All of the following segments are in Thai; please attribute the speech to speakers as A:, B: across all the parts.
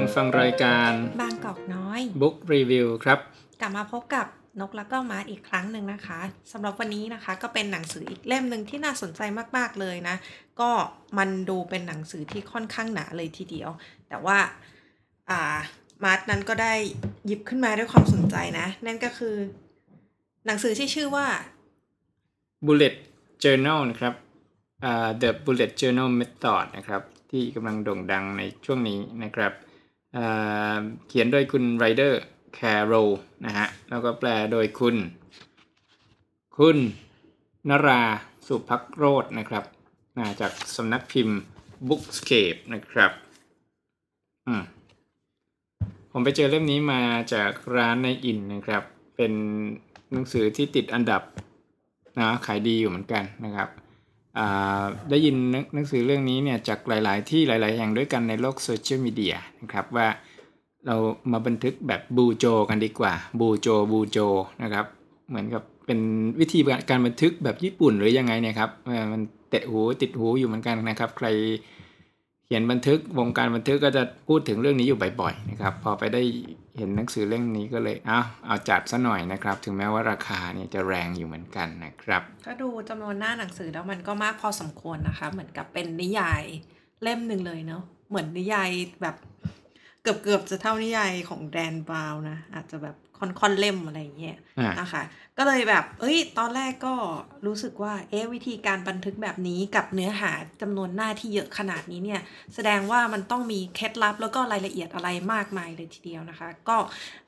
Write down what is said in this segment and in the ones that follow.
A: ลังฟังรายการ
B: บางกอกน้อย
A: Book Review ครับ
B: กลับมาพบกับนกแล้วก็มาร์ทอีกครั้งหนึ่งนะคะสำหรับวันนี้นะคะก็เป็นหนังสืออีกเล่มหนึ่งที่น่าสนใจมากๆเลยนะ ก็มันดูเป็นหนังสือที่ค่อนข้างหนาเลยทีเดียว แต่ว่าอ่ามาร์ทนั้นก็ได้หยิบขึ้นมาด้วยความสนใจนะ นั่นก็คือ หนังสือที่ชื่อว่า
A: Bullet Journal นะครับอ่า The Bullet Journal Method นะครับ ที่กำลังโด่งดังในช่วงนี้นะครับอ่า เขียนโดยคุณไรเดอร์แคโรนะฮะ แล้วก็แปลโดยคุณ คุณนราสุภักโรจน์นะครับาจากสำนักพิมพ์ Bookscape นะครับอืมผมไปเจอเล่มนี้มาจากร้านในอินนะครับ เป็นหนังสือที่ติดอันดับนะขายดีอยู่เหมือนกันนะครับ ได้ยินหนังสือเรื่องนี้เนี่ยจากหลาย ๆ ที่หลาย ๆ แห่งด้วยกันในโลกโซเชียลมีเดียนะครับว่าเรามาบันทึกแบบบูโจกันดีกว่าบูโจบูโจนะครับเหมือนกับเป็นวิธีการบันทึกแบบญี่ปุ่นหรือยังไงเนี่ยครับมันเตะหูติดหูอยู่เหมือนกันนะครับ ใคร ขียนบันทึกวงการบันทึกก็จะพูดถึงเรื่องนี้อยู่บ่อยๆนะครับพอไปได้เห็นหนังสือเล่มนี้ก็เลยเอาเอาจัดซะหน่อยนะครับ ถึงแม้ว่าราคาเนี่ยจะแรงอยู่เหมือนกันนะครับ
B: ก็ดูจำนวนหน้าหนังสือแล้วมันก็มากพอสมควรนะคะ เหมือนกับเป็นนิยายเล่มหนึ่งเลยเนาะเหมือนนิยายแบบเกือบเกือบๆจะเท่านิยายของแดนบราวน์นะอาจจะแบบค่อนค่อนๆเล่มอะไรอย่างเงี้ย
A: อ่า
B: นะคะ ก็เลยแบบ เอ้ย ตอนแรกก็รู้สึกว่า เอ๊ะ วิธีการบันทึกแบบนี้กับเนื้อหาจำนวนหน้าที่เยอะขนาดนี้เนี่ย แสดงว่ามันต้องมีเคล็ดลับแล้วก็รายละเอียดอะไรมากมายเลยทีเดียวนะคะ ก็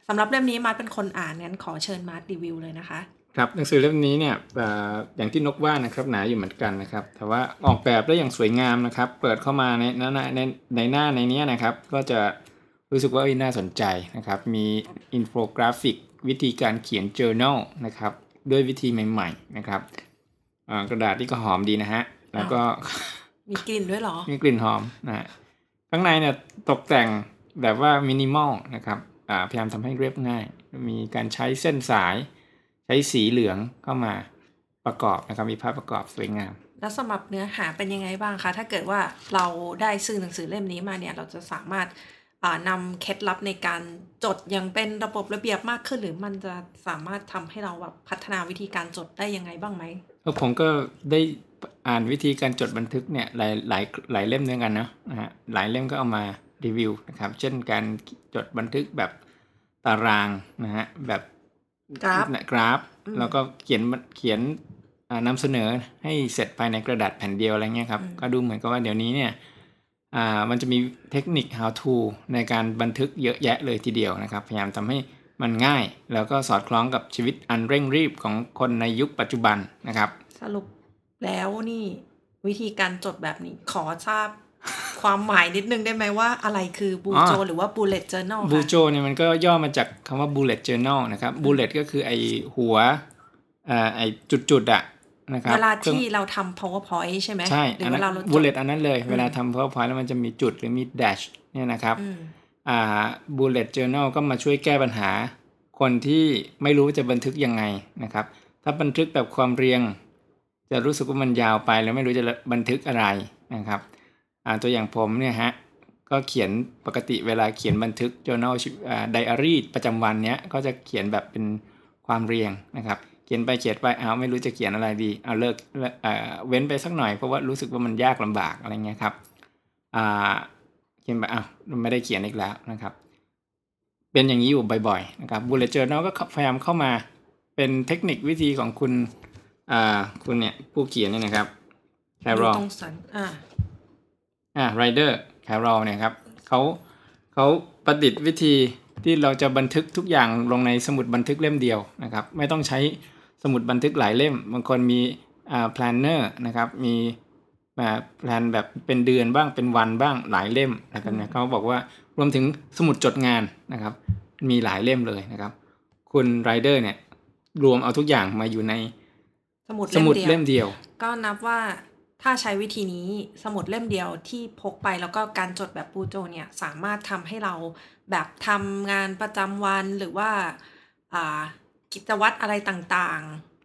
B: สำหรับเล่มนี้มาร์ทเป็นคนอ่านงั้นขอเชิญมาร์ทรีวิวเลยนะคะ
A: ครับ หนังสือเล่มนี้เนี่ยอย่างที่นกว่านะครับ หนาอยู่เหมือนกันนะครับ แต่ว่าออกแบบได้อย่างสวยงามนะครับ เปิดเข้ามาในหน้าในในหน้าในเนี้ยนะครับ ก็จะรู้สึกว่าเอ้ยน่าสนใจนะครับ มีอินโฟกราฟิก วิธีการเขียน journal นะครับด้วยวิธีใหม่ ๆ นะครับอ่ากระดาษที่ก็หอมดีนะฮะ แล้วก็
B: มีกลิ่นด้วยเหรอ
A: มีกลิ่นหอมนะฮะข้างในเนี่ยตกแต่งแบบว่ามินิมอลนะครับอ่าพยายามทำให้เรียบง่าย มีการใช้เส้นสายใช้สีเหลืองเข้ามาประกอบนะครับ มีภาพประกอบสวยงาม
B: แล้วสำหรับเนื้อหาเป็นยังไงบ้างคะ ถ้าเกิดว่าเราได้ซื้อหนังสือเล่มนี้มาเนี่ย เราจะสามารถอ่า นำเคล็ดลับในการจดอย่างเป็นระบบระเบียบมากขึ้น หรือมันจะสามารถทำให้เราแบบพัฒนาวิธีการจดได้ยังไงบ้างไหม
A: แล้วผมก็ได้อ่านวิธีการจดบันทึกเนี่ยหลายหลายหลายเล่มด้วยกันเนาะนะฮะหลายเล่มก็เอามารีวิวนะครับ เช่นการจดบันทึกแบบตารางนะฮะแบบ
B: กราฟ
A: นะกราฟ
B: อืม
A: แล้วก็เขียนเขียนอ่านำเสนอให้เสร็จภายในกระดาษแผ่นเดียวอะไรเงี้ยครับ ก็ดูเหมือนกับว่าเดี๋ยวนี้เนี่ย อ่ามันจะมีเทคนิค how to ในการบันทึกเยอะแยะเลยทีเดียวนะครับ พยายามทำให้มันง่าย แล้วก็สอดคล้องกับชีวิตอันเร่งรีบของคนในยุคปัจจุบันนะครับ
B: สรุปแล้วนี่วิธีการจดแบบนี้ขอทราบความหมายนิดนึงได้ไหมว่าอะไรคือบูโจ
A: อ๋อ
B: หรือว่า bullet journal
A: บู
B: คะ
A: โจเนี่ยมันก็ย่อมาจากคำว่า bullet journal นะครับ bullet ก็คือไอหัวเอ่อไอจุดๆอะ นะครับ
B: เวลา
A: ครื่อง
B: ที่เราทำ powerpoint ใช่ไหม
A: ใช่
B: หรือ
A: อัน
B: เว
A: นั้น
B: ลาเราจด
A: บูเลตอันนั้นเลย เวลาทำ powerpoint แล้วมันจะมีจุดหรือมี dash เนี่ยนะครับ
B: อืม
A: อ่า bullet journal ก็มาช่วยแก้ปัญหา คนที่ไม่รู้ว่าจะบันทึกยังไงนะครับ ถ้าบันทึกแบบความเรียง จะรู้สึกว่ามันยาวไปแล้วไม่รู้จะบันทึกอะไรนะครับอ่าตัวอย่างผมเนี่ยฮะก็เขียนปกติเวลาเขียนบันทึก journal อ่า diary ประจำวันเนี้ยก็จะเขียนแบบเป็นความเรียงนะครับเขียนไปเขียนไปเอาวไม่รู้จะเขียนอะไรดีเอาเลิกเลิกเอ่อเว้นไปสักหน่อยเพราะว่ารู้สึกว่ามันยากลำบากอะไรเงี้ยครับอ่าเขียนไปอ้าวไม่ได้เขียนอีกแล้วนะครับ เป็นอย่างนี้อยู่บ่อยๆนะครับ bullet journal ก็พยายามเข้ามาเป็นเทคนิควิธีของคุณอ่าคุณเนี่ยผู้เขียนเนี่ยนะครับแค
B: ดู
A: รอล
B: ตรงสันอ่า
A: อ่าไรเดอร์แครอลเนี่ยครับเขาเขาประดิษฐ์วิธีที่เราจะบันทึกทุกอย่างลงในสมุดบันทึกเล่มเดียวนะครับ ไม่ต้องใช้ สมุดบันทึกหลายเล่ม บางคนมีอ่า planner นะครับ มีอ่าแพลนแบบเป็นเดือนบ้างเป็นวันบ้างหลายเล่มนะครับเนี่ยเขาบอกว่ารวมถึงสมุดจดงานนะครับ มีหลายเล่มเลยนะครับ คุณไรเดอร์เนี่ย รวมเอาทุกอย่างมาอยู่ใน
B: สมุด
A: สมุด
B: เล่
A: เล่
B: ม
A: ม
B: เดียว
A: เดียว
B: ก็นับว่าถ้าใช้วิธีนี้สมุดเล่มเดียวที่พกไปแล้วก็การจดแบบบูโจเนี่ยสามารถทำให้เราแบบทำงานประจำวันหรือว่าอ่า กิจวัตรอะไรต่าง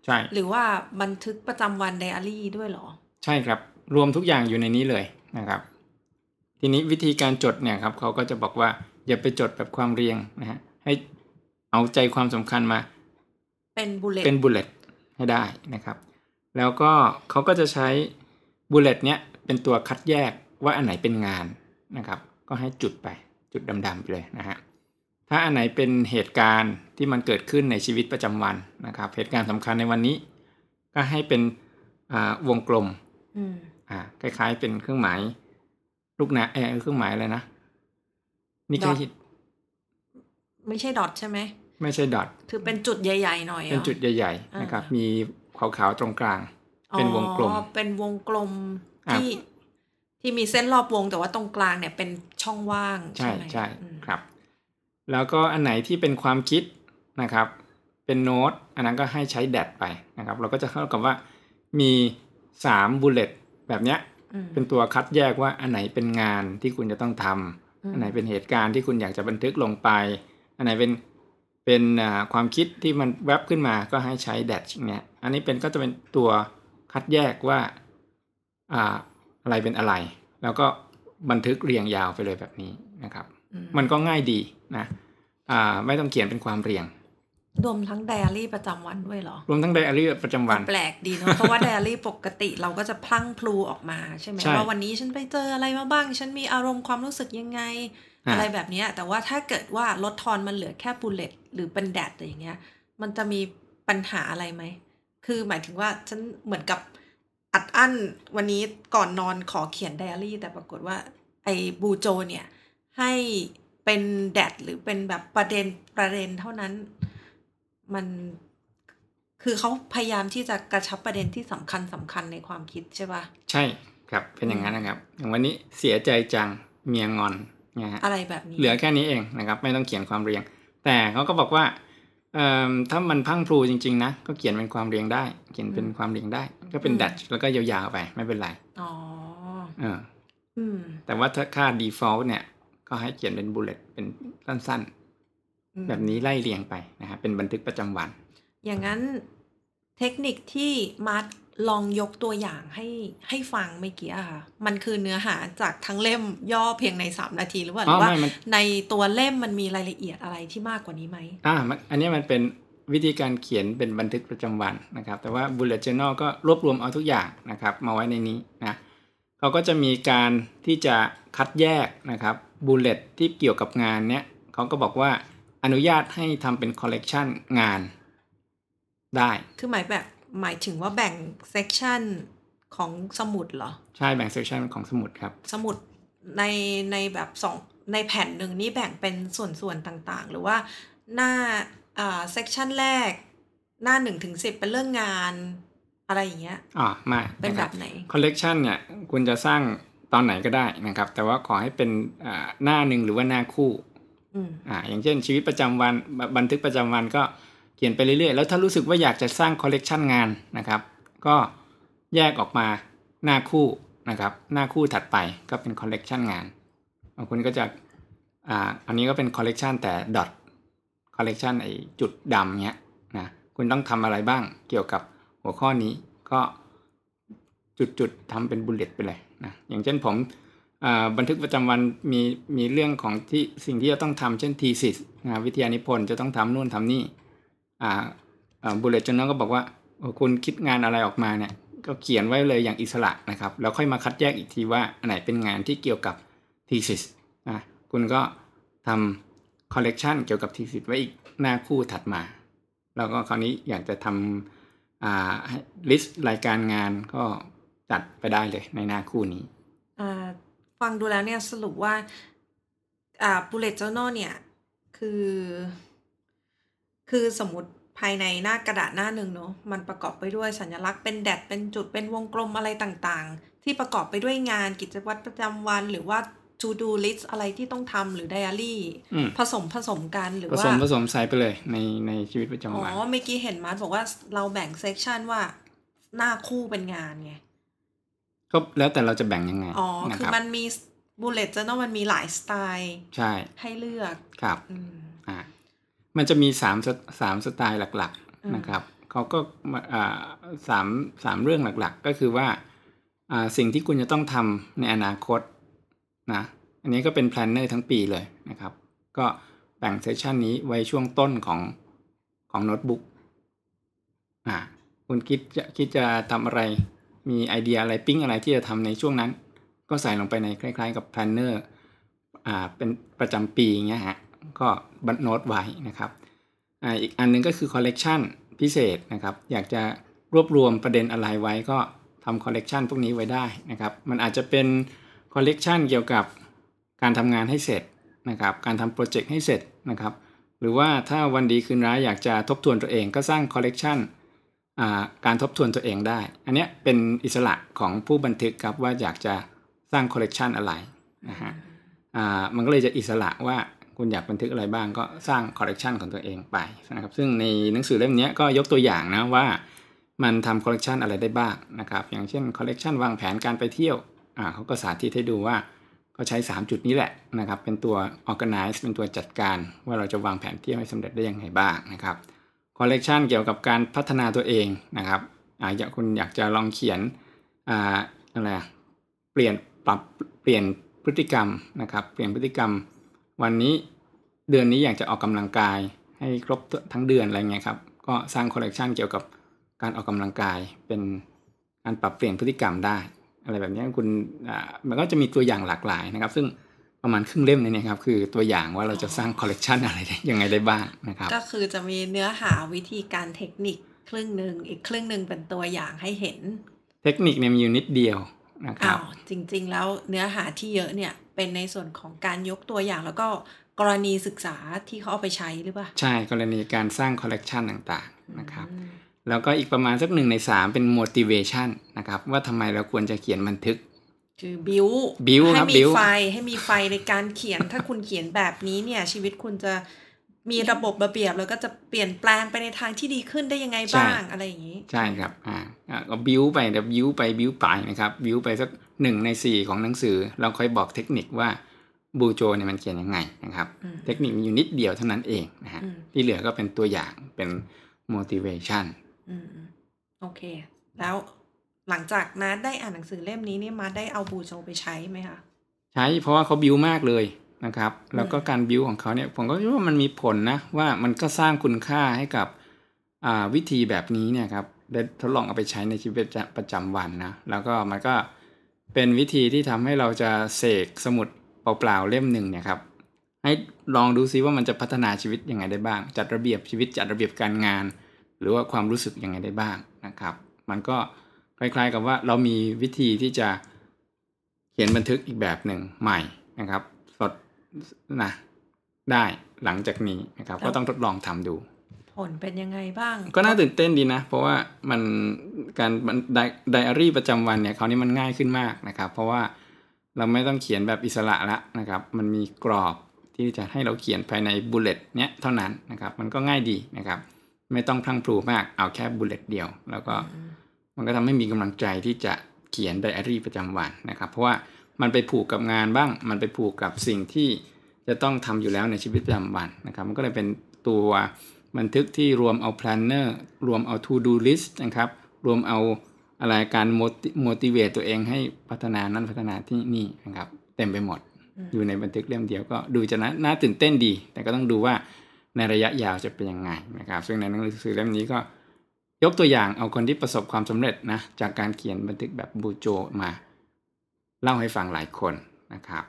A: ใช่
B: ๆหรือว่าบันทึกประจำวันไดอารี่ด้วยเหรอ
A: ใช่ครับ รวมทุกอย่างอยู่ในนี้เลยนะครับ ทีนี้วิธีการจดเนี่ยครับเขาก็จะบอกว่าอย่าไปจดแบบความเรียงนะฮะให้เอาใจความสำคัญมา
B: เป็น bullet เป็
A: น bullet ให้ได้นะครับ แล้วก็เขาก็จะใช้ bullet เนี้ยเป็นตัวคัดแยกว่าอันไหนเป็นงานนะครับ ก็ให้จุดไปจุดดำๆไปเลยนะฮะ ถ้าอันไหนเป็นเหตุการณ์ที่มันเกิดขึ้นในชีวิตประจำวันนะครับ เหตุการณ์สำคัญในวันนี้ ก็ให้เป็นอ่าวงกลม
B: อืม
A: อ่าคล้าย ๆ เป็นเครื่องหมาย ลูกนะเออเครื่องหมายอะไรนะนี่ก็
B: Dot ไม่ใช่ดอทใช่ไหม
A: ไม่ใช่ดอท
B: คือเป็นจุดใหญ่ๆหน่อยหรอ
A: เป็นจุดใหญ่ๆนะครับ
B: อ่ามี
A: มีขาวๆตรงกลาง เป็นวงกลม
B: อ๋อเป็นวงกลม
A: อะ
B: ที่ที่มีเส้นรอบวงแต่ว่าตรงกลางเนี่ยเป็นช่องว่าง
A: ใช่
B: ใช่ไหม
A: ใช่
B: อืม
A: ครับ แล้วก็อันไหนที่เป็นความคิดนะครับ เป็นโน้ตอันนั้นก็ให้ใช้แดดไปนะครับ เราก็จะเท่ากับว่ามี3บุลเลตแบบเนี้ย
B: อืม
A: เป็นตัวคัดแยกว่าอันไหนเป็นงานที่คุณจะต้องทำ
B: อืม
A: อันไหนเป็นเหตุการณ์ที่คุณอยากจะบันทึกลงไป อันไหนเป็นเป็นอ่าความคิดที่มันแวบขึ้นมาก็ให้ใช้แดดเนี้ยอันนี้เป็นก็จะเป็นตัวคัดแยกว่าอ่าอะไรเป็นอะไร แล้วก็บันทึกเรียงยาวไปเลยแบบนี้นะครับ
B: อื
A: มันก็ง่ายดีนะอ่าไม่ต้องเขียนเป็นความเรียง
B: รวมทั้งไดอารี่ประจำวันด้วยเหรอ
A: รวมทั้งไดอารี่ประจำวัน
B: แปลกดีเนาะเพราะว่าไดอารี่ปกติเราก็จะพลั้งพลูออกมาใช่ไหม
A: ใช่
B: ว่าวันนี้ฉันไปเจออะไรมาบ้าง ฉันมีอารมณ์ความรู้สึกยังไง
A: อ่า
B: อะไรแบบเนี้ยแต่ว่าถ้าเกิดว่าลดทอนมันเหลือแค่บูลเลตหรือเป็นแดดอะไรอย่างเงี้ย มันจะมีปัญหาอะไรไหมคือหมายถึงว่าฉันเหมือนกับอัดอั้นวันนี้ก่อนนอนขอเขียนไดอารี่ แต่ปรากฏว่าไอ้บูโจเนี่ย ให้เป็นแดดหรือเป็นแบบประเด็นประเด็นเท่านั้นมันคือเขาพยายามที่จะกระชับประเด็นที่สำคัญสำคัญในความคิดใช่ปะ
A: ใช่ครับเป็นอย่างนั้นนะครับอย่างวันนี้เสียใจจังเมียงอนเนี่ยฮะ
B: อะไรแบบนี้
A: เหลือแค่นี้เองนะครับ ไม่ต้องเขียนความเรียง แต่เขาก็บอกว่าเอิ่มถ้ามันพรังพรูจริงๆนะก็เขียนเป็นความเรียงได้ เขียนเป็นความเรียงได้ ก็เป็นดัชแล้วก็ยาวๆไปไม่เป็นไร
B: อ๋อ
A: เออ
B: อืม
A: แต่ว่าถ้าค่า default เนี่ย ก็ให้เขียนเป็น bullet เป็นสั้น
B: อืม
A: ๆแบบนี้ไล่เรียงไปนะครับเป็นบันทึกประจำวัน
B: อย่างนั้นเทคนิคที่มาร์ทลองยกตัวอย่างให้ให้ฟังเมื่อกี้อะค่ะ มันคือเนื้อหาจากทั้งเล่มย่อเพียงในสามนาทีหรือเปล่าห
A: อ๋
B: รืออว่า
A: ไม่มัน
B: ในตัวเล่มมันมีรายละเอียดอะไรที่มากกว่านี้ไหม
A: อ่ามันอันนี้มันเป็นวิธีการเขียนเป็นบันทึกประจำวันนะครับ แต่ว่า bullet journal ก็รวบรวมเอาทุกอย่างนะครับ มาไว้ในนี้นะเขาก็จะมีการที่จะคัดแยกนะครับ bullet ที่เกี่ยวกับงานเนี้ยเขาก็บอกว่าอนุญาตให้ทำเป็น collection งานได้
B: คือหมายแบบหมายถึงว่าแบ่งเซกชันของสมุดเหรอ
A: ใช่แบ่ง section ของสมุดครับ
B: สมุดในในแบบสองในแผ่นหนึ่งนี่แบ่งเป็นส่วนๆต่างๆ หรือว่าหน้าอ่า section แรก หน้าหนึ่งถึงสิบเป็นเรื่องงานอะไรอย่างเงี้ย
A: อ๋อไม่
B: เป็น
A: นะค
B: รับ
A: แบ
B: บไหน
A: collection เนี่ยคุณจะสร้าง ตอนไหนก็ได้นะครับ แต่ว่าขอให้เป็นอ่าหน้าหนึ่งหรือว่าหน้าคู่
B: อืม
A: อ่าอย่างเช่นชีวิตประจำวันบันทึกประจำวันก็เขียนไปเรื่อยๆ แล้วถ้ารู้สึกว่าอยากจะสร้างคอลเลกชันงานนะครับ ก็แยกออกมาหน้าคู่นะครับ หน้าคู่ถัดไปก็เป็นคอลเลกชันงานบางคนก็จะอ่าอันนี้ก็เป็นคอลเลกชันแต่ dot collection ไอ้จุดดำเนี้ยนะคุณต้องทำอะไรบ้างเกี่ยวกับหัวข้อนี้ก็จุดๆทำเป็น bullet ไปเลย นะอย่างเช่นผมบันทึกประจำวันมีมีเรื่องของที่สิ่งที่จะต้องทำเช่น thesis นะวิทยานิพนธ์จะต้องทำนู่นทำนี่อ่า bullet journal นั้นก็บอกว่าคุณคิดงานอะไรออกมาเนี่ยก็เขียนไว้เลยอย่างอิสระนะครับแล้วค่อยมาคัดแยกอีกทีว่าอันไหนเป็นงานที่เกี่ยวกับ thesis นะคุณก็ทำคอลเลกชันเกี่ยวกับ thesis ไว้อีกหน้าคู่ถัดมา แล้วก็คราวนี้อยากจะทำ list รายการงานก็ จัดไปได้เลยในหน้าคู่นี้
B: อ่าฟังดูแล้วเนี่ยสรุปว่าอ่า bullet journal เนี่ย คือ คือสมมติภายในหน้ากระดาษหน้าหนึ่งเนอะมันประกอบไปด้วยสัญลักษณ์เป็นแดดเป็นจุดเป็นวงกลมอะไรต่างๆ ที่ประกอบไปด้วยงานกิจวัตรประจำวัน หรือว่า to do list อะไรที่ต้องทำหรือ diary
A: อืม
B: ผสมผสมกันหรือ
A: ผ
B: ว่า
A: สมผสมใส่ไปเลยในในชีวิตประ
B: อ๋
A: จำวัน
B: อเมื่อกี้เห็นมาร์ทบอกว่าเราแบ่งเซกชันว่าหน้าคู่เป็นงานไง
A: ก็แล้วแต่เราจะแบ่งยังไง
B: อ๋อ
A: นะ
B: คื
A: ค
B: อ
A: รับ
B: มันมี bullet journal มันมีหลายสไตล์
A: ใช่
B: ให้เลือก
A: ครับ
B: อืม
A: อ่ามันจะมีสามสสามสไตล์หลัก
B: อืม
A: ๆนะครับเขาก็มาอ่าสามสามเรื่องหลักๆ ก็คือว่าอ่าสิ่งที่คุณจะต้องทำในอนาคตนะอันนี้ก็เป็น planner ทั้งปีเลยนะครับ ก็แบ่ง section นี้ไว้ช่วงต้นของของโน้ตบุ๊กอ่าคุณคิดจะคิดจะทำอะไร มีไอเดียอะไรปิ้งอะไรที่จะทำในช่วงนั้น ก็ใส่ลงไปในคล้าย ๆ กับ planner อ่าเป็นประจำปีเงี้ยฮะก็บันโน้ตไว้นะครับอ่าอีกอันนึงก็คือ collection พิเศษนะครับ อยากจะรวบรวมประเด็นอะไรไว้ก็ทำ collection พวกนี้ไว้ได้นะครับ มันอาจจะเป็น collection เกี่ยวกับการทำงานให้เสร็จนะครับ การทำโปรเจกต์ให้เสร็จนะครับ หรือว่าถ้าวันดีคืนร้ายอยากจะทบทวนตัวเองก็สร้าง collection ก การทบทวนตัวเองได้ อันนี้เป็นอิสระของผู้บันทึกครับว่าอยากจะสร้าง collection อะไรนะฮะมันก็เลยจะอิสระว่าคุณอยากบันทึกอะไรบ้างก็สร้าง collection ของตัวเองไปนะครับซึ่งในหนังสือเล่มนี้ก็ยกตัวอย่างนะว่ามันทำ collection อะไรได้บ้างนะครับอย่างเช่น collection วางแผนการไปเที่ยวเขาก็สาธิตให้ดูว่าก็ใช้ 3 จุดนี้แหละนะครับเป็นตัว organize เป็นตัวจัดการ ว่าเราจะวางแผนเที่ยวให้สำเร็จได้ยังไงบ้างนะครับ คอลเลกชันเกี่ยวกับการพัฒนาตัวเองนะครับอาอยากคุณอยากจะลองเขียนอ่าอะไรเปลี่ยนปรับเปลี่ยนพฤติกรรมนะครับ เปลี่ยนพฤติกรรม วันนี้เดือนนี้อยากจะออกกำลังกายให้ครบทั้งเดือนอะไรเงี้ยครับก็สร้างคอลเลกชันเกี่ยวกับการออกกำลังกายเป็นการปรับเปลี่ยนพฤติกรรมได้ อะไรแบบนี้คุณมันก็จะมีตัวอย่างหลากหลายนะครับ ซึ่ง ประมาณครึ่งเล่มนี่นะครับคือตัวอย่างว่าเราจะสร้างคอลเลกชันอะไรได้ยังไงได้บ้างนะครับ
B: ก็คือจะมีเนื้อหาวิธีการเทคนิคครึ่งหนึ่งอีกครึ่งหนึ่งเป็นตัวอย่างให้เห็น
A: เทคนิคเนี่ยมีอยู่นิดเดียวนะครับ
B: จริงๆ แล้วเนื้อหาที่เยอะเนี่ยเป็นในส่วนของการยกตัวอย่างแล้วก็กรณีศึกษาที่เขาเอาไปใช้หรือเปล่า
A: ใช่กรณีการสร้างคอลเลกชันต่างๆนะครับแล้วก็อีกประมาณสักหนึ่งในสามเป็น motivation นะครับว่าทำไมเราควรจะเขียนบันทึก
B: คือบิว
A: บิว
B: ให้
A: มี
B: ไฟให้มีไฟในการเขียน ถ้าคุณเขียนแบบนี้เนี่ย ชีวิตคุณจะมีระบบระเบียบแล้วก็จะเปลี่ยนแปลงไปในทางที่ดีขึ้นได้ยังไงบ้างอะไรอย่างนี้
A: ใช่ครับอ่าก็บิวไปเดี๋ยวบิวไปบิวไปนะครับบิวไปสักหนึ่งในสี่ของหนังสือ เราค่อยบอกเทคนิคว่าบูโจเนี่ยมันเขียนยังไงนะครับ เทคนิคมีอยู่นิดเดียวเท่านั้นเองนะฮะที่เหลือก็เป็นตัวอย่างเป็น motivation
B: โอเค แล้ว หลังจากนัดได้อ่านหนังสือเล่มนี้นี่มาได้เอาบูโจไปใช้ไหมคะ
A: ใช้เพราะว่าเขาบิวมากเลยนะครับ แล้วก็การบิวของเขาเนี่ยผมก็คิดว่ามันมีผลนะว่ามันก็สร้างคุณค่าให้กับวิธีแบบนี้เนี่ยครับได้ทดลองเอาไปใช้ในชีวิตประจำวันนะแล้วก็มันก็เป็นวิธีที่ทำให้เราจะเสกสมุดเปล่าๆเล่มหนึ่งเนี่ยครับให้ลองดูซิว่ามันจะพัฒนาชีวิตยังไงได้บ้าง จัดระเบียบชีวิตจัดระเบียบการงาน หรือว่าความรู้สึกยังไงได้บ้างนะครับ มันก็ คล้ายๆกับว่าเรามีวิธีที่จะเขียนบันทึกอีกแบบหนึ่งใหม่นะครับ สดนะได้หลังจากนี้นะครับ ก็ต้องทดลองทำดู
B: ผลเป็นยังไงบ้าง
A: ก็น่าตื่นเต้นดีนะ เพราะว่ามันการไดอารี่ประจำวันเนี่ยคราวนี้มันง่ายขึ้นมากนะครับ เพราะว่าเราไม่ต้องเขียนแบบอิสระละนะครับ มันมีกรอบที่จะให้เราเขียนภายใน bullet เนี้ยเท่านั้นนะครับ มันก็ง่ายดีนะครับ ไม่ต้องพรั่งพรูมากเอาแค่ bullet เดียว แล้วก็ มันก็ทำให้มีกำลังใจที่จะเขียนไดอารี่ประจำวันนะครับ เพราะว่ามันไปผูกกับงานบ้าง มันไปผูกกับสิ่งที่จะต้องทำอยู่แล้วในชีวิตประจำวันนะครับ มันก็เลยเป็นตัวบันทึกที่รวมเอา planner รวมเอา to do list นะครับ รวมเอาอะไรการ motivate ตัวเองให้พัฒนานั้นพัฒนาที่นี่นะครับ เต็มไปหมด อยู่ในบันทึกเล่มเดียวก็ดูจะน่าตื่นเต้นดี แต่ก็ต้องดูว่าในระยะยาวจะเป็นยังไงนะครับ ซึ่งในหนังสือเล่มนี้ก็ ยกตัวอย่างเอาคนที่ประสบความสำเร็จนะจากการเขียนบันทึกแบบบูโจมาเล่าให้ฟังหลายคนนะครับ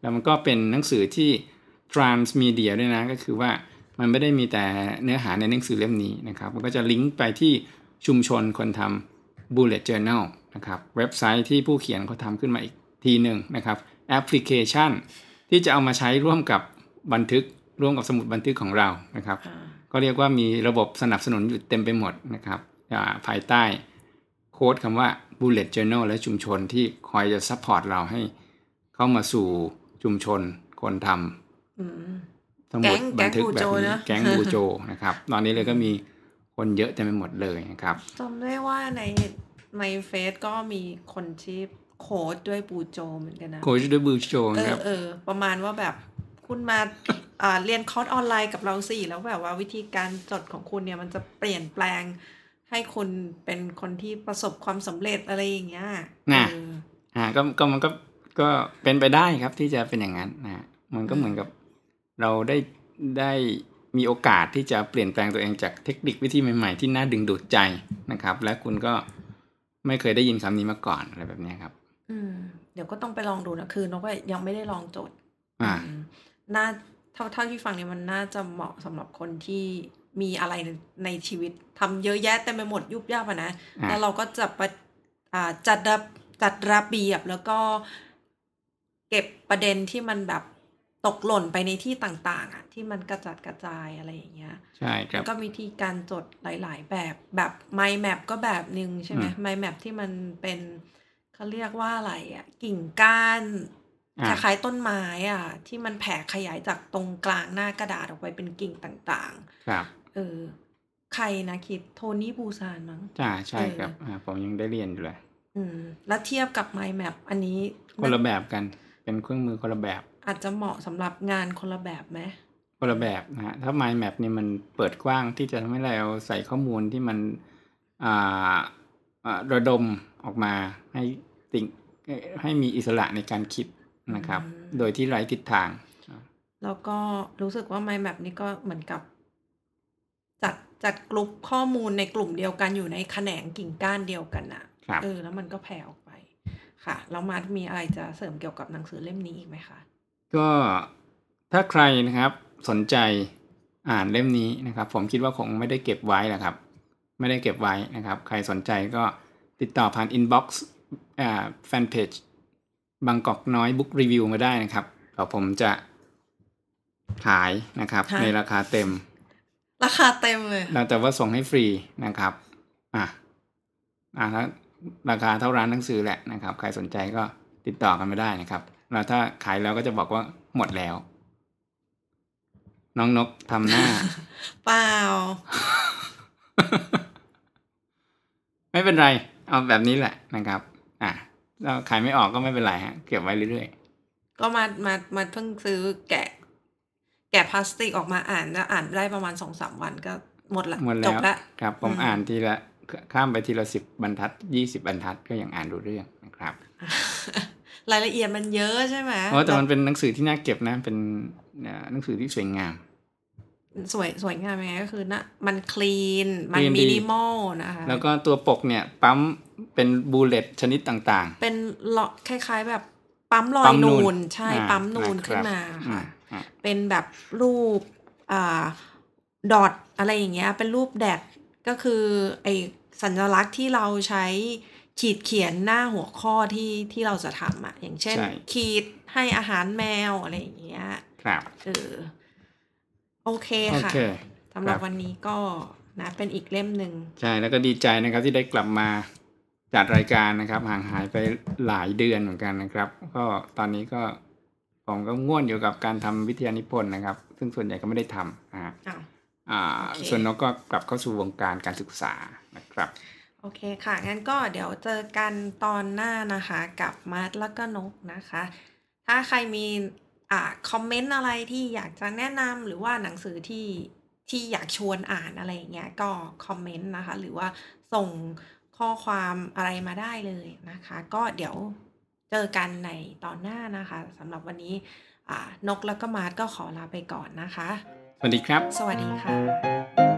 A: แล้วมันก็เป็นหนังสือที่ transmedia ด้วยนะก็คือว่ามันไม่ได้มีแต่เนื้อหาในหนังสือเล่มนี้นะครับ มันก็จะลิงก์ไปที่ชุมชนคนทำ bullet journal นะครับ เว็บไซต์ที่ผู้เขียนเขาทำขึ้นมาอีกทีหนึ่งนะครับ แอปพลิเคชันที่จะเอามาใช้ร่วมกับบันทึกร่วมกับสมุดบันทึกของเรานะครับ ก็เรียกว่ามีระบบสนับสนุนอยู่เต็มไปหมดนะครับภายใต้โค้ดคำว่า bullet journal และชุมชนที่คอยจะ support เราให้เข้ามาสู่ชุมชนคนทำ
B: สมุดบันทึกแบบ
A: นี้แก๊ง BuJoนะครับ ตอนนี้เลยก็มีคนเยอะเต็มไปหมดเลยนะครับ
B: จำได้ว่าในในเฟซก็มีคนที่โค้ชด้วย BuJo เหมือนกันนะ
A: โค้ชด้วย BuJo ครับ
B: เออประมาณว่าแบบคุณมา เรียนคอร์สออนไลน์กับเราสิแล้วแบบว่าวิธีการจดของคุณเนี่ยมันจะเปลี่ยนแปลงให้คุณเป็นคนที่ประสบความสำเร็จอะไรอย่างเงี้ย
A: นะอ่าก็ก็มันก็ก็เป็นไปได้ครับที่จะเป็นอย่างนั้นนะมันก็เหมือนกับเราได้ได้มีโอกาสที่จะเปลี่ยนแปลงตัวเองจากเทคนิควิธีใหม่ๆ ที่น่าดึงดูดใจนะครับ และคุณก็ไม่เคยได้ยินคำนี้มาก่อนอะไรแบบเนี้ยครับ
B: อืม เดี๋ยวก็ต้องไปลองดูนะคือนกก็ยังไม่ได้ลองจด
A: อ่า
B: อืมน่า เท่าเท่าที่ฟังเนี่ยมันน่าจะเหมาะสำหรับคนที่มีอะไรในในชีวิตทำเยอะแยะเต็มไปหมดยุบยับอะนะ
A: อ่า
B: แล้วเราก็จะประอ่าจัดระจัดระเบียบแล้วก็เก็บประเด็นที่มันแบบตกหล่นไปในที่ต่างๆอะที่มันกระจัดกระจายอะไรอย่างเงี้ย
A: ใช่ค
B: แล้
A: รับ
B: วก็วิธีการจดหลาย ๆ แบบแบบ mind map ก็แบบหนึ่งใช่ไหม
A: อืม
B: mind map ที่มันเป็นเขาเรียกว่าอะไรอะกิ่งก้านค
A: อ่า
B: ล้ายๆต้นไม้อะ ที่มันแผ่ขยายจากตรงกลางหน้ากระดาษออกไปเป็นกิ่งต่าง
A: ครับ
B: ๆ เออ ใครนะคิดโทนี่บูซานมั้ง
A: ใช่ใช่
B: เออ
A: ครับ อ่า ผมยังได้เรียนอยู่เลย
B: อืม แล้วเทียบกับ mind map อันนี้
A: คนละแบบกัน เป็นเครื่องมือคนละแบบ
B: อาจจะเหมาะสำหรับงานคนละแบบไหม
A: คนละแบบนะฮะ ถ้า mind map เนี่ยมันเปิดกว้างที่จะทำให้เราใส่ข้อมูลที่มันอ่าอ่าระดมออกมาให้ติงให้มีอิสระในการคิด นะครับ โดยที่ไร้ทิศทาง
B: แล้วก็รู้สึกว่า mind map นี่ก็เหมือนกับ จัดจัดกลุ่มข้อมูลในกลุ่มเดียวกันอยู่ในแขนงกิ่งก้านเดียวกันน่ะ
A: ครับ
B: เออแล้วมันก็แผ่ออกไปค่ะแล้วมาร์ทมีอะไรจะเสริมเกี่ยวกับหนังสือเล่มนี้อีกไหมคะ
A: ก็ถ้าใครนะครับสนใจอ่านเล่มนี้นะครับ ผมคิดว่าคงไม่ได้เก็บไว้แหละครับ ไม่ได้เก็บไว้นะครับ ใครสนใจก็ติดต่อผ่าน inbox อ่าแฟนเพจ บางกอกน้อย Book Review มาได้นะครับเดี๋ยวผมจะขายนะครับ
B: ฮะ
A: ในราคาเต็ม
B: ราคาเต็มเลย
A: แล้วแต่ว่าส่งให้ฟรีนะครับ อะ อะแล้วราคาเท่าร้านหนังสือแหละนะครับ ใครสนใจก็ติดต่อกันมาได้นะครับ แล้วถ้าขายแล้วก็จะบอกว่าหมดแล้ว น้องนกทำหน้า
B: เปล่า
A: ไม่เป็นไร เอาแบบนี้แหละนะครับ อะถ้า ขายไม่ออกก็ไม่เป็นไรฮะ เก็บไว้เรื่อย
B: ก็มามามาเพิ่งซื้อแกะ แกะพลาสติกออกมาอ่านแล้วอ่านได้ประมาณสองสามวันก็หมดละ
A: ๆหมด
B: จ
A: แล้ว
B: บละ
A: ครับผม
B: อืม
A: อ่านทีละข้ามไปทีละสิบบรรทัดยี่สิบบรรทัดก็ยังอ่านดูเรื่องนะครับ
B: รายละเอียดมันเยอะใช่ไหม
A: เพราะแต่มันเป็นหนังสือที่น่าเก็บนะ เป็นเอ่อหนังสือที่สวยงาม
B: สวยสวยงามยังไงก็คือนะมันคลีน มัน
A: clean ดี
B: มินิมอลนะคะ
A: แล้วก็ตัวปกเนี่ย ปั๊มเป็นบูเลตชนิดต่าง
B: เป็นเลาะคล้าย ๆ แบบปั๊มรอ
A: ปั๊
B: ย
A: มนู
B: นู
A: น
B: นใช่
A: อ่า
B: ปั๊มนูน
A: นะครับ
B: ขึ้นมา
A: ๆ
B: ค่ะ
A: อ่า
B: เป็นแบบรูปอ่าดอทอะไรอย่างเงี้ย เป็นรูปแดดก็คือไอสัญลักษณ์ที่เราใช้ขีดเขียนหน้าหัวข้อที่ที่เราจะทำอะอย่างเช่น
A: ใช่
B: ขีดให้อาหารแมวอะไรอย่างเงี้ย
A: ครับ
B: เออ โอเค
A: โอ
B: ค่ะ
A: เค
B: สำหรับ
A: ครับ
B: วันนี้ก็นะเป็นอีกเล่มหนึ่ง
A: ใช่แล้วก็ดีใจนะครับที่ได้กลับมาจัดรายการนะครับ ห่างหายไปหลายเดือนเหมือนกันนะครับ ก็ตอนนี้ก็ผมก็ง่วนอยู่กับการทำวิทยานิพนธ์นะครับ ซึ่งส่วนใหญ่ก็ไม่ได้ทำนะฮะ
B: อ้าว
A: อ่า
B: โอเค
A: ส่วนนกก็กลับเข้าสู่วงการการศึกษานะครับ
B: โอเคค่ะ งั้นก็เดี๋ยวเจอกันตอนหน้านะคะ กับมาร์ทแล้วก็นกนะคะ ถ้าใครมี อ่า comment อะไรที่อยากจะแนะนำหรือว่าหนังสือที่ที่อยากชวนอ่านอะไรอย่างเงี้ยก็ comment นะคะ หรือว่าส่งข้อความอะไรมาได้เลยนะคะ ก็เดี๋ยวเจอกันในตอนหน้านะคะสำหรับวันนี้อ่านกแล้วก็มาร์ทก็ขอลาไปก่อนนะคะ
A: สวัสดีครับ
B: สวัสดีค่ะ